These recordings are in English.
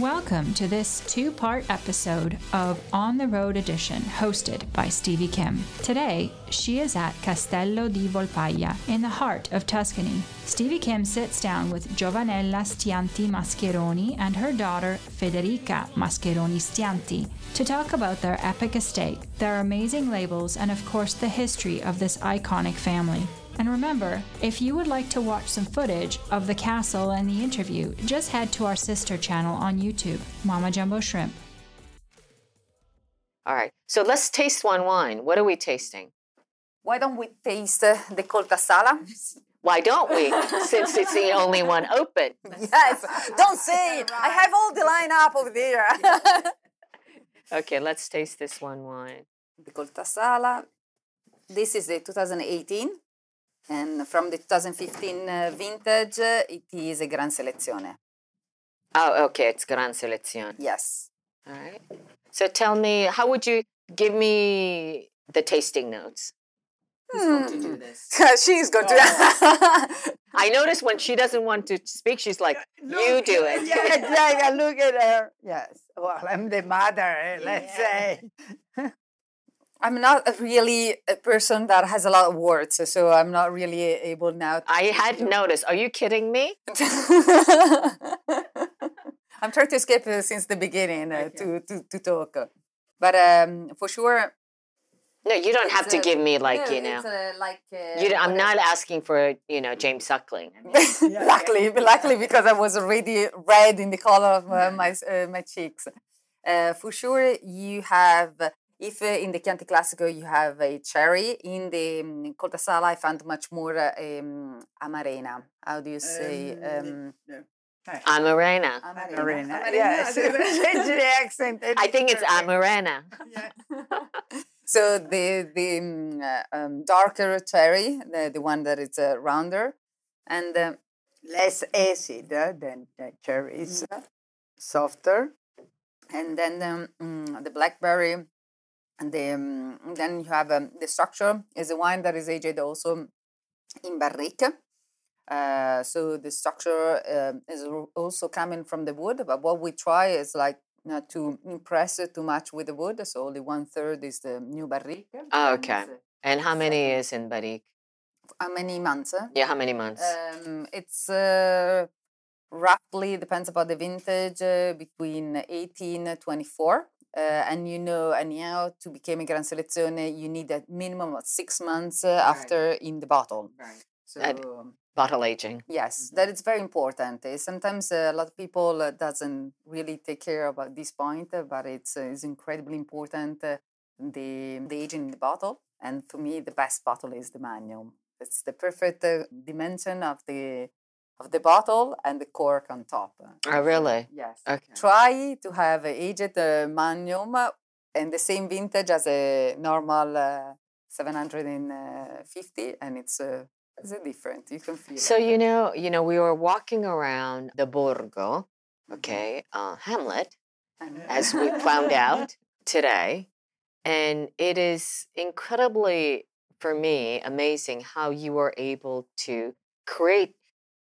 Welcome to this two part episode of On the Road Edition, hosted by Stevie Kim. Today, she is at Castello di Volpaia, in the heart of Tuscany. Stevie Kim sits down with Giovannella Stianti Mascheroni and her daughter Federica Mascheroni Stianti to talk about their epic estate, their amazing labels, and of course, the history of this iconic family. And remember, if you would like to watch some footage of the castle and the interview, just head to our sister channel on YouTube, Mama Jumbo Shrimp. All right. So let's taste one wine. What are we tasting? Why don't we taste uh, the Coltassala? Why don't we? Since it's the only one open. yes, don't say it. I have all the line up over there. Okay, let's taste this one wine. the Coltassala. This is the 2018. And from the 2015 uh, vintage, uh, it is a Gran Selezione. Oh, okay. It's Gran Selezione. Yes. All right. So tell me, how would you give me the tasting notes? Hmm. She's going to. Do this. She's going to. I notice when she doesn't want to speak, she's like, "You do it." Yeah, exactly. Look at her. Yes. Well, I'm the mother, eh, let's say. I'm not a really a person that has a lot of words, so I'm not really able now. I had noticed. Are you kidding me? I'm trying to escape uh, since the beginning uh, to, to to talk, but um, for sure. No, you don't have to uh, give me like no, you know. it's, uh, like uh, You, don't- I'm not asking for you know James Suckling. I mean, luckily, luckily, because I was already red in the color of uh, my uh, my cheeks. Uh, for sure, you have if uh, in the Chianti Classico you have a cherry in the um, Coltassala I found much more uh, um, amarena. How do you say? Um, Amarena. Marina. Yes. Change the accent. I think it's Amarena. so the the um, uh, um, darker cherry, the, the one that is uh, rounder, and uh, Less acid uh, than the cherries. uh, Softer. and then um, mm, the blackberry and the, um, then you have um, the structure is a wine that is aged also in barrique uh, so the structure um is also coming from the wood but what we try is like not to impress it too much with the wood so only one third is the new barrique Oh, okay. it's, uh, And how many is in barrique? how many months uh? Yeah, how many months? Um, it's uh, roughly depends about the vintage uh, between 18 and 24. Uh, and you know, anyhow, to become a Gran Selezione, you need a minimum of six months uh, after in the bottle. So And- Bottle aging. yes, that is very important. Uh, sometimes uh, a lot of people uh, doesn't really take care about this point, uh, but it's uh, it's incredibly important. Uh, the the aging in the bottle, and for me, the best bottle is the Magnum. It's the perfect uh, dimension of the of the bottle and the cork on top. Oh, really? Yes. Okay. Try to have aged uh, Magnum uh, and the same vintage as a normal uh, 750, and it's uh, it's different. You can feel. So it. you know, you know, we were walking around the Borgo, okay, uh, Hamlet, as we found out today, and it is incredibly for me amazing how you were able to create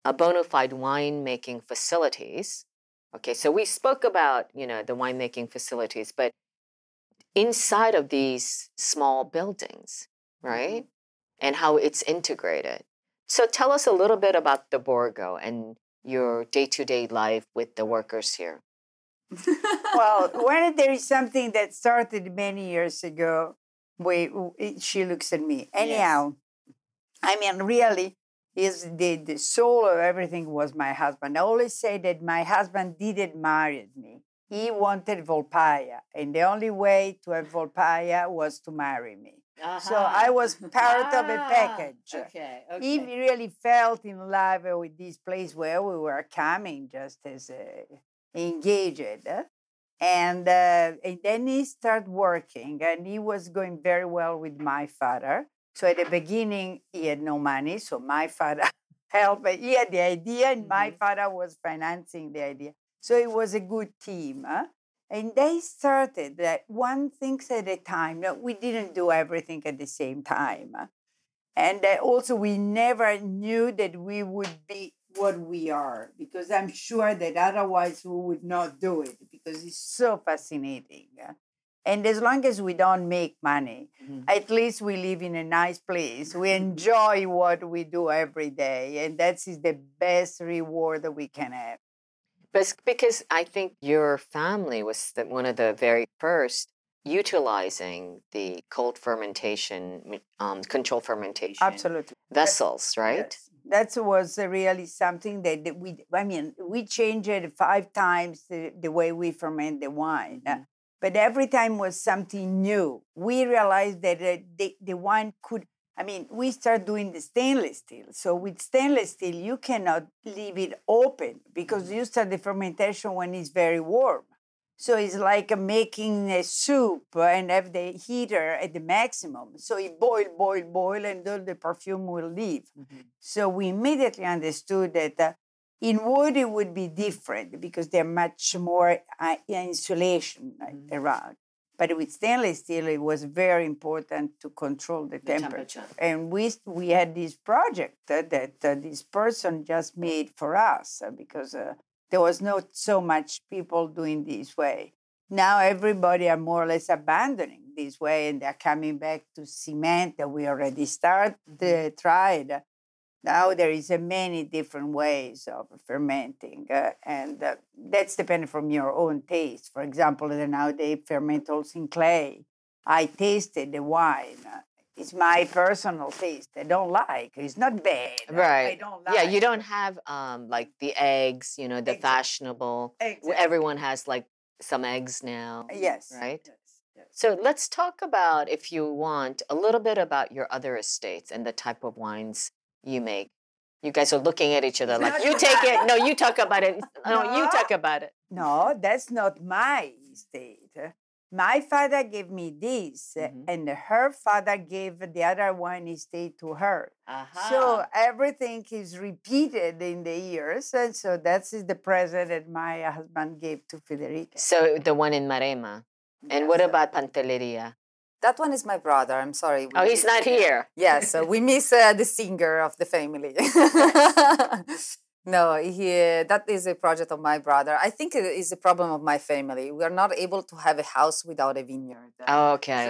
a bona fide winemaking facilities. Okay, so we spoke about you know the winemaking facilities, but inside of these small buildings, right, mm-hmm. and how it's integrated. So tell us a little bit about the Borgo and your day-to-day life with the workers here. well, when there is something that started many years ago, we, she looks at me. Anyhow, I mean, really, is the, the soul of everything was my husband. I always say that my husband didn't marry me. he wanted Volpaia, and the only way to have Volpaia was to marry me. So I was part of a package. Ah, Okay. He really felt in love with this place where we were coming just as uh, engaged. And, uh, and then he started working, and he was going very well with my father. So at the beginning, he had no money, so my father helped. He had the idea, and my mm-hmm. father was financing the idea. So it was a good team. huh? And they started that one things at a time. No, we didn't do everything at the same time. huh? And also, we never knew that we would be what we are because I'm sure that otherwise we would not do it because it's so fascinating. And as long as we don't make money, Mhm. at least we live in a nice place. We enjoy what we do every day, and that is the best reward that we can have. But because I think your family was the, one of the very first utilizing the cold fermentation, um, controlled fermentation Absolutely. vessels, right? Yes. That was really something that, we, I mean, we changed five times the, the way we ferment the wine. Mhm. But every time was something new. We realized that uh, the, the wine could, I mean, we start doing the stainless steel. So with stainless steel, you cannot leave it open because you start the fermentation when it's very warm. So it's like uh, making a soup and have the heater at the maximum. So it boil, boil, boil, and all the perfume will leave. So we immediately understood that uh, in wood it would be different because there's much more uh, insulation uh, Mhm. around. But with stainless steel, it was very important to control the, temperature. And we we had this project uh, that uh, this person just made for us uh, because uh, there was not so much people doing this way. Now everybody are more or less abandoning this way, and they're coming back to cement that we already started uh, tried. Now there is uh, many different ways of fermenting, uh, and uh, that's dependent from your own taste. For example, uh, now they ferment also in clay. I tasted the wine. uh, It's my personal taste. I don't like. It's not bad. I- I Right. don't like. Yeah, you don't have um like the eggs, you know, the Exact- fashionable. Exactly. Everyone has like some eggs now. Yes. Right? yes. So let's talk about, if you want, a little bit about your other estates and the type of wines you make. You guys are looking at each other like, you take it. No, you talk about it. No, you talk about it. No, that's not my state. My father gave me this, uh, Mhm. and her father gave the other one estate to her. So everything is repeated in the years, and so that is the present that my husband gave to Federica. So the one in Maremma. And what about Pantelleria? That one is my brother. I'm sorry. we Oh, he's not here. Yes, so we miss uh, the singer of the family. no, he, that is a project of my brother. I think it is a problem of my family. We are not able to have a house without a vineyard. Okay.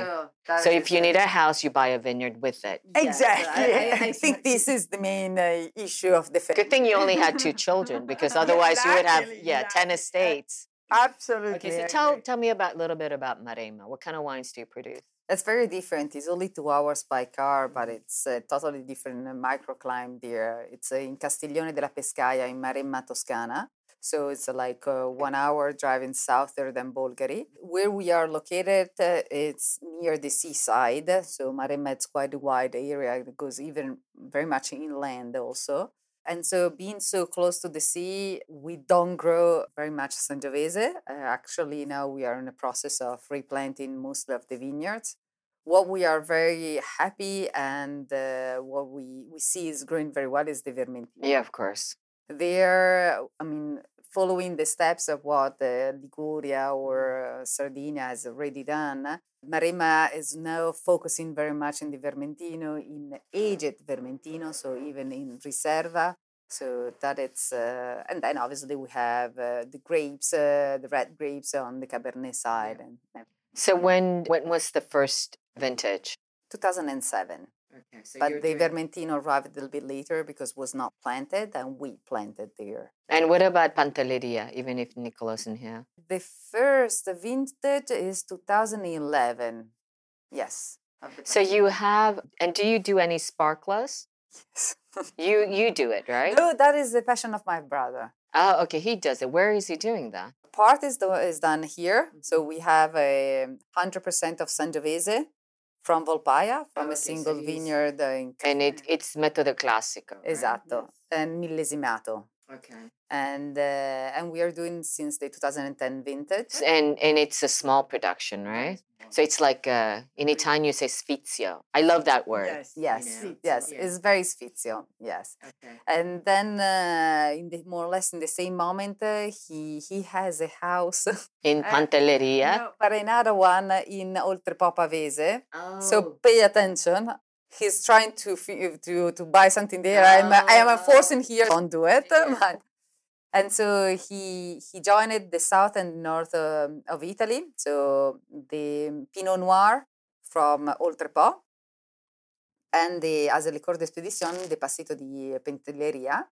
So, So, if you a- need a house, you buy a vineyard with it. Yes, Exactly, I, I- I think this is the main uh, issue of the family. Good thing you only had two children because otherwise you would have, Exactly, yeah, 10 exactly. estates. Absolutely. Okay, so tell, tell me about a little bit about Maremma. What kind of wines do you produce? It's very different. It's only two hours by car, but it's a totally different uh, microclimate there. It's uh, in Castiglione della Pescaia in Maremma, Toscana. So it's uh, like uh, one hour driving southern than Bolgheri. Where we are located, uh, it's near the seaside. So Maremma, it's quite a wide area. It goes even very much inland also. And so, being so close to the sea, we don't grow very much Sangiovese. Uh, actually, now we are in the process of replanting most of the vineyards. What we are very happy and uh, what we, we see is growing very well is the Vermentino. Yeah, of course. They're, I mean, following the steps of what uh, Liguria or uh, Sardinia has already done. Maremma is now focusing very much in the Vermentino, in aged Vermentino, so even in Riserva. So that it's, uh, and then obviously we have uh, the grapes, uh, the red grapes on the Cabernet side, and and So when when was the first vintage? 2007. Okay, so But the Vermentino arrived a little bit later because was not planted, and we planted there. And what about Pantelleria, even if Nicola's in here? The first vintage is 2011. Yes. So you have, and do you do any sparklers? Yes. You you do it, right? No, that is the passion of my brother. Oh, okay. He does it. Where is he doing that? Part is the, is done here. So we have a hundred percent of Sangiovese from Volpaia, from Oh, a single vineyard in And it it's metodo classico. right? Esatto, and millesimato. Okay. And uh, and we are doing since the 2010 vintage. And and it's a small production, right? So it's like uh, in Italian you say sfizio. I love that word. Yes. Yes, know, yes, yeah. it's very sfizio. Yes, Okay. and then uh, in the more or less in the same moment, uh, he he has a house, In Uh, Pantelleria. No, but another one in Oltrepò Pavese. Oh. So pay attention. He's trying to to to buy something there. I'm I am forcing here. Don't do it. But, and so he he joined the south and north um, of Italy. So the Pinot Noir from Oltrepò and the as a d'espedition, the Passito di Pantelleria.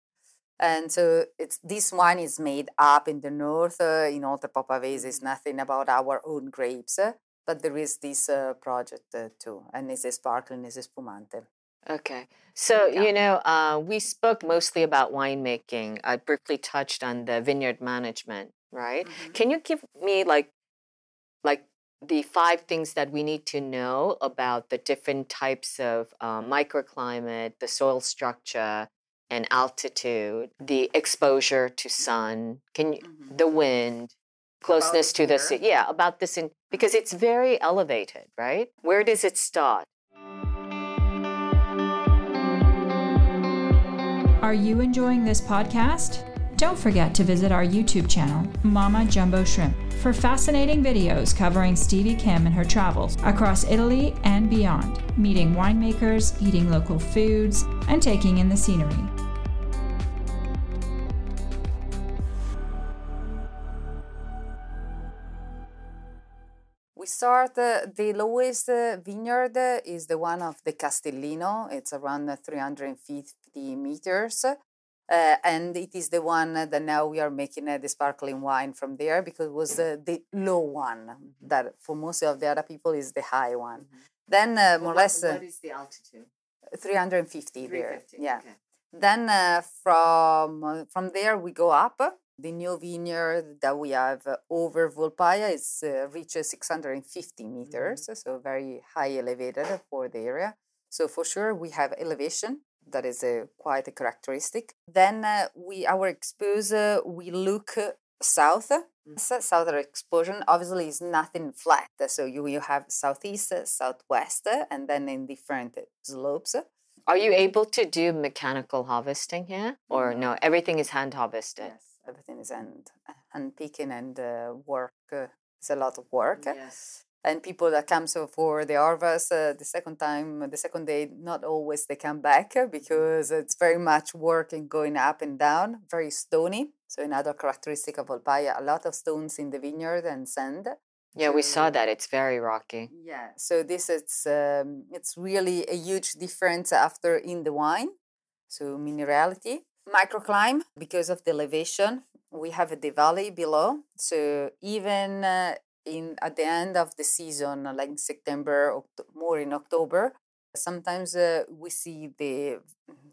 And so it's this wine is made up in the north uh, in Oltrepò Pavese. It's nothing about our own grapes, uh, but there is this uh, project uh, too, and it's a sparkling, it's a spumante. Okay. So, Yeah. you know, uh, we spoke mostly about winemaking. I briefly touched on the vineyard management, right? Can you give me like like the five things that we need to know about the different types of uh, microclimate, the soil structure and altitude, the exposure to sun, can you, the wind, closeness to the sea? Yeah, about this in because it's very elevated, right? Where does it start? Are you enjoying this podcast? Don't forget to visit our YouTube channel, Mama Jumbo Shrimp, for fascinating videos covering Stevie Kim and her travels across Italy and beyond, meeting winemakers, eating local foods, and taking in the scenery. Start uh, the lowest uh, vineyard uh, is the one of the Castellino. It's around uh, 350 meters. Uh, and it is the one that now we are making uh, the sparkling wine from there because it was uh, the low one that for most of the other people is the high one. Then uh, more or less What is the altitude? 350 there. Yeah. Then uh, from uh, from there we go up. The new vineyard that we have uh, over Volpaia is uh, reaches 650 meters, so very high elevated for the area. So for sure we have elevation that is uh, quite a characteristic. Then uh, we our exposure we look uh, south. So southern exposure obviously is nothing flat. So you, you have southeast, uh, southwest, uh, and then in different slopes. Are you able to do mechanical harvesting here, or no? Everything is hand harvested. Yes, everything is hand hand picking and uh, work. Uh, it's a lot of work. Yes. And people that come so for the harvest uh, the second time, the second day, not always they come back uh, because it's very much work and going up and down, very stony. So another characteristic of Volpaia, a lot of stones in the vineyard and sand. Yeah, we saw that. It's very rocky. Yeah. So this is um, it's really a huge difference after in the wine. So minerality, microclimate because of the elevation. We have the valley below. So even uh, in at the end of the season, like in September, Oct- more in October, sometimes uh, we see the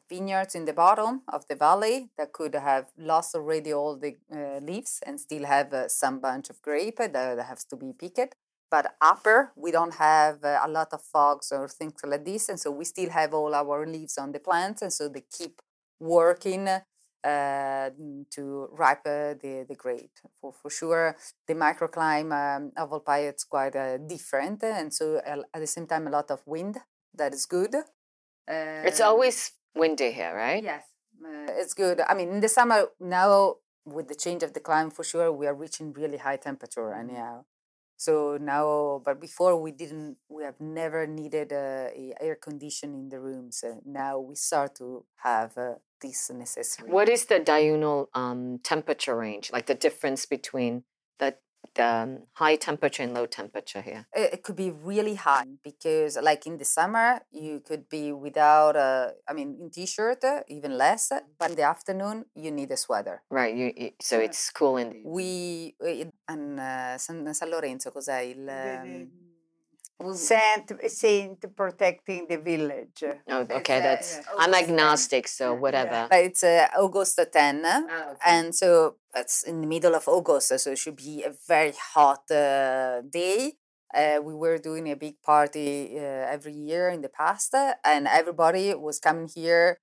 vineyards in the bottom of the valley that could have lost already all the uh, leaves and still have uh, some bunch of grape that, that has to be picked but upper we don't have uh, a lot of fogs or things like this and so we still have all our leaves on the plants and so they keep working uh, to ripe uh, the, the grape for, for sure the microclimate um, of Volpaia is quite uh, different and so uh, at the same time a lot of wind that is good It's Um, always windy here, right? Yes, uh, it's good. I mean, in the summer now, with the change of the climate, for sure, we are reaching really high temperature anyhow. So now, but before we didn't, we have never needed uh, air condition in the rooms. Uh, now we start to have uh, this necessary. What is the diurnal um, temperature range? Like the difference between the the um, high temperature and low temperature here? it could be really hot because like in the summer you could be without a i mean in t-shirt even less but in the afternoon you need a sweater Right. You, you so it's cool in we eh, in uh, San, San Lorenzo cos'è il ehm, saint, saint protecting the village. Oh, okay, that's. yeah, I'm agnostic, so Yeah, whatever. But it's uh, August 10, Oh, and so it's in the middle of August, so it should be a very hot uh, day. Uh, we were doing a big party uh, every year in the past, uh, and everybody was coming here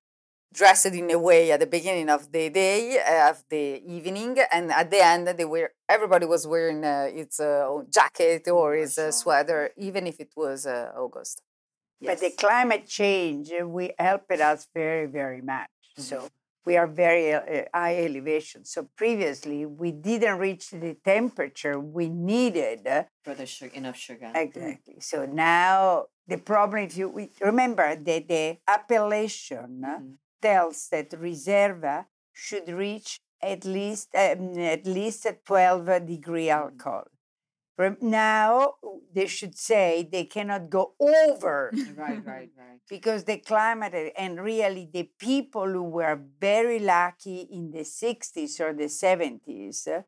dressed in a way at the beginning of the day uh, of the evening, and at the end they were everybody was wearing uh, its uh, jacket or its uh, sweater, even if it was uh, August. But the climate change uh, we helped us very, very much. So we are very uh, high elevation. So previously we didn't reach the temperature we needed. For the sugar, enough sugar. Exactly. So now the problem, if you we, remember that the appellation Mhm. Tells that Reserva should reach at least um, at least a 12 degree alcohol. Rem- Now they should say they cannot go over right, right, right. because the climate uh, and really the people who were very lucky in the 60s or the 70s uh,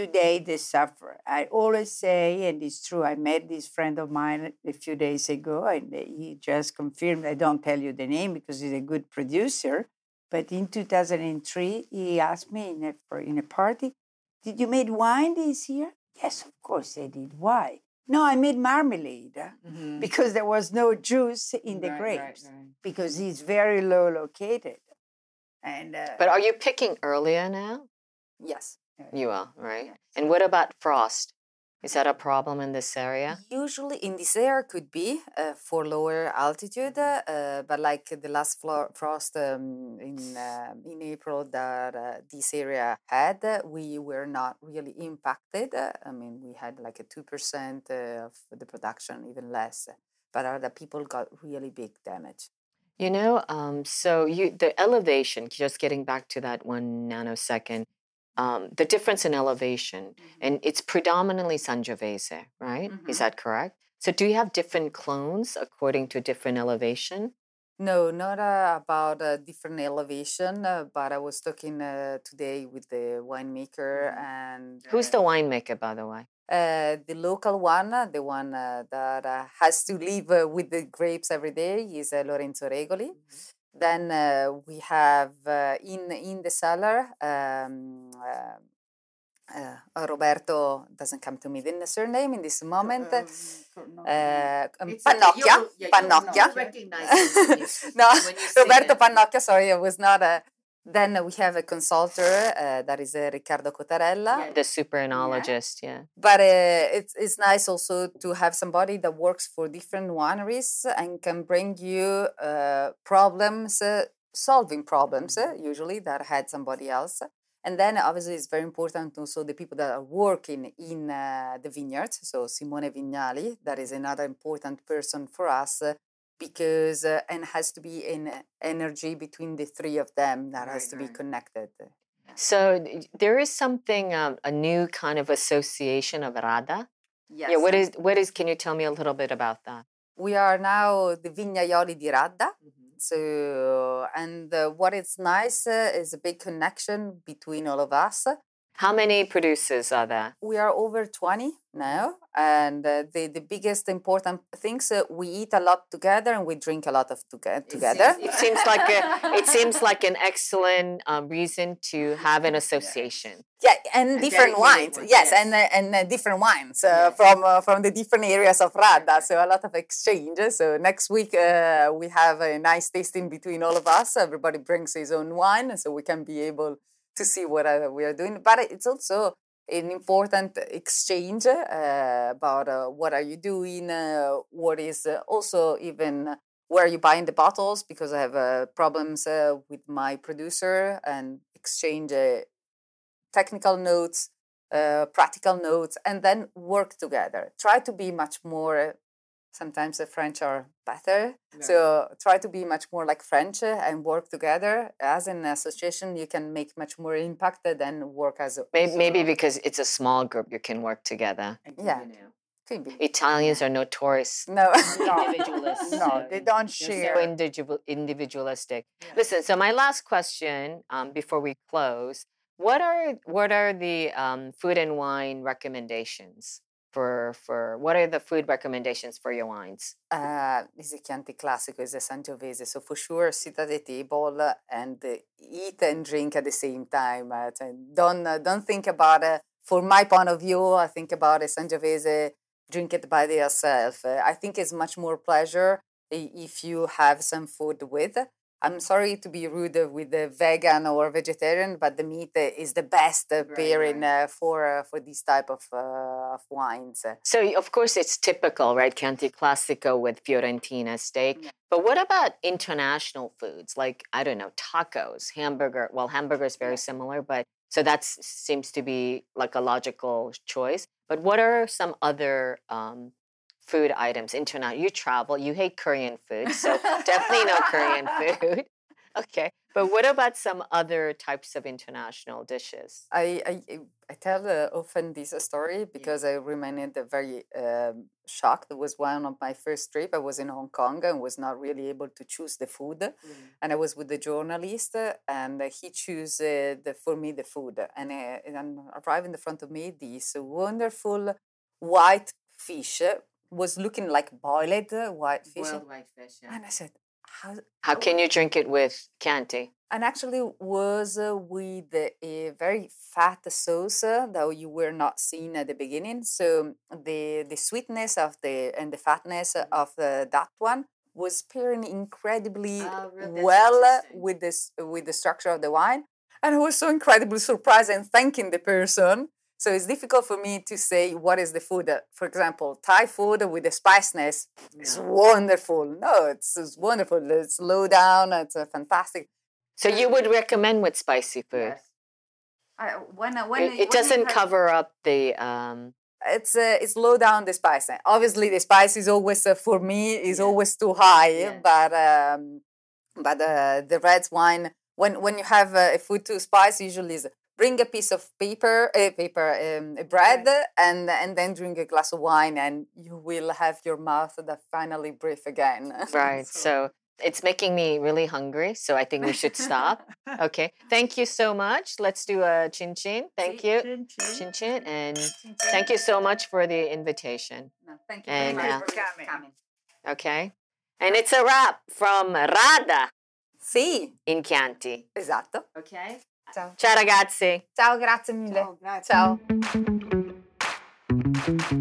today they suffer i always say and it's true i met this friend of mine a few days ago and he just confirmed i don't tell you the name because he's a good producer but in 2003 he asked me in a, for, in a party did you make wine this year yes of course i did why no i made marmalade Mhm. because there was no juice in the Right, right, grapes right. because it's very low located. And uh, But are you picking earlier now? Yes. You are, right? And what about frost? Is that a problem in this area? Usually in this area could be uh, for lower altitude, uh, but like the last flo- frost um, in uh, in April that uh, this area had, uh, we were not really impacted. Uh, I mean, we had like a two percent uh, of the production, even less. But other people got really big damage. You know, um, so you the elevation, just getting back to that one nanosecond, um, the difference in elevation, and it's predominantly Sangiovese, right? Is Mhm. that correct? So do you have different clones according to different elevation? No, not uh, about a different elevation, uh, but I was talking uh, today with the winemaker and Who's uh, the winemaker, by the way? Uh, the local one, uh, the one uh, that uh, has to live uh, with the grapes every day, is uh, Lorenzo Regoli. Then uh, we have uh, in in the cellar. Um, uh, uh, Roberto doesn't come to me with the surname in this moment. Uh, um, Pannocchia, Pannocchia. no, Roberto Pannocchia. Sorry, I was not. Uh, then we have a consultant uh, that is uh, Riccardo Cotarella. The superenologist, yeah. But uh, it's, it's nice also to have somebody that works for different wineries and can bring you uh, problems, uh, solving problems, uh, usually that had somebody else. And then obviously it's very important also the people that are working in uh, the vineyards. So Simone Vignali, that is another important person for us because uh, and has to be an energy between the three of them that has Right, to be connected. So there is something, um, a new kind of association of Radda. Yes. Yeah, what is, what is, can you tell me a little bit about that? We are now the Vignaioli di Radda. So, and uh, what is nice uh, is a big connection between all of us. How many producers are there? We are over 20 now, and uh, the, the biggest important things uh, we eat a lot together and we drink a lot of toge- together. It seems like a, it seems like an excellent um, reason to have an association. Yeah, and different dedicated wines. Yes, yes. and uh, and uh, different wines uh, from uh, from the different areas of Radda. So a lot of exchange. So next week uh, we have a nice tasting between all of us. Everybody brings his own wine, so we can be able to see what uh, we are doing. But it's also an important exchange uh, about uh, what are you doing, uh, what is uh, also even where are you buying the bottles because I have uh, problems with my producer and exchange technical notes, practical notes, and then work together. Try to be much more. Sometimes the French are better, so try to be much more like French uh, and work together. As an association, you can make much more impact than work as a Maybe, maybe because it's a small group, you can work together. yeah. Could be. Italians are notorious. No. Individualists. no, they don't share. so individual, individualistic. Listen, so my last question um, before we close: What are what are the um, food and wine recommendations for for what are the food recommendations for your wines? Uh, is a Chianti Classico, is a Sangiovese. So for sure, sit at the table and eat and drink at the same time. Uh, don't don't think about it. For my point of view, I think about a Sangiovese. Drink it by yourself. I think it's much more pleasure if you have some food with. I'm sorry to be rude with the vegan or vegetarian, but the meat is the best right, pairing right. Uh, for uh, for these type of, uh, of wines. So of course it's typical, right? Chianti Classico with Fiorentina steak. Yeah. But what about international foods like I don't know tacos, hamburger? Well, hamburger is very yeah. similar, but so that seems to be like a logical choice. But what are some other um, food items internet you travel you hate korean food so definitely no korean food okay but what about some other types of international dishes i i, I tell uh, often this story because yeah. i remained very um, shocked it was one of my first trip i was in hong kong and was not really able to choose the food mm. and i was with the journalist and he chose uh, the, for me the food and, uh, and arrived in the front of me this wonderful white fish was looking like boiled uh, white fish. Boiled white fish. Yeah. And I said, how, how can you drink it with Chianti? And actually was uh, with a very fat sauce uh, that you were not seeing at the beginning. So the the sweetness of the and the fatness of the, that one was pairing incredibly oh, well with this with the structure of the wine. And I was so incredibly surprised and thanking the person so it's difficult for me to say what is the food. For example, Thai food with the spiciness is wonderful. No, it's, it's wonderful. It's low down. It's a fantastic. So you would recommend with spicy food? Yes. I, when, when, it, it doesn't cover up the. Um... It's uh, it's low down the spice. Obviously, the spice is always uh, for me is yeah. always too high. Yeah. But um, but uh, the red wine when when you have uh, a food too spicy, usually is bring a piece of paper, a paper, um, a bread, right. and and then drink a glass of wine, and you will have your mouth that finally breathe again. Right. so. so it's making me really hungry, so I think we should stop. okay. Thank you so much. Let's do a chin chin. Thank you. Chin chin. chin, chin. And chin, chin. thank you so much for the invitation. No, thank you and, very much uh, for coming. Okay. And it's a wrap from Radda. Sì. In Chianti. Esatto. Okay. Ciao. Ciao ragazzi. Ciao, grazie mille. Ciao. Grazie. Ciao.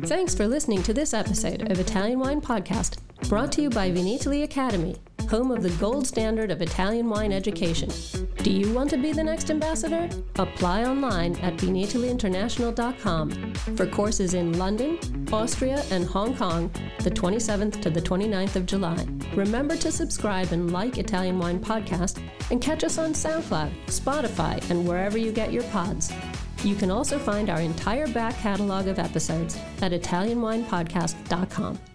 Thanks for listening to this episode of Italian Wine Podcast, brought to you by Vinitaly Academy, home of the gold standard of Italian wine education. Do you want to be the next ambassador? Apply online at vinitalyinternational.com for courses in London, Austria, and Hong Kong the 27th to the 29th of July. Remember to subscribe and like Italian Wine Podcast and catch us on SoundCloud, Spotify, and wherever you get your pods. You can also find our entire back catalog of episodes at ItalianWinePodcast.com.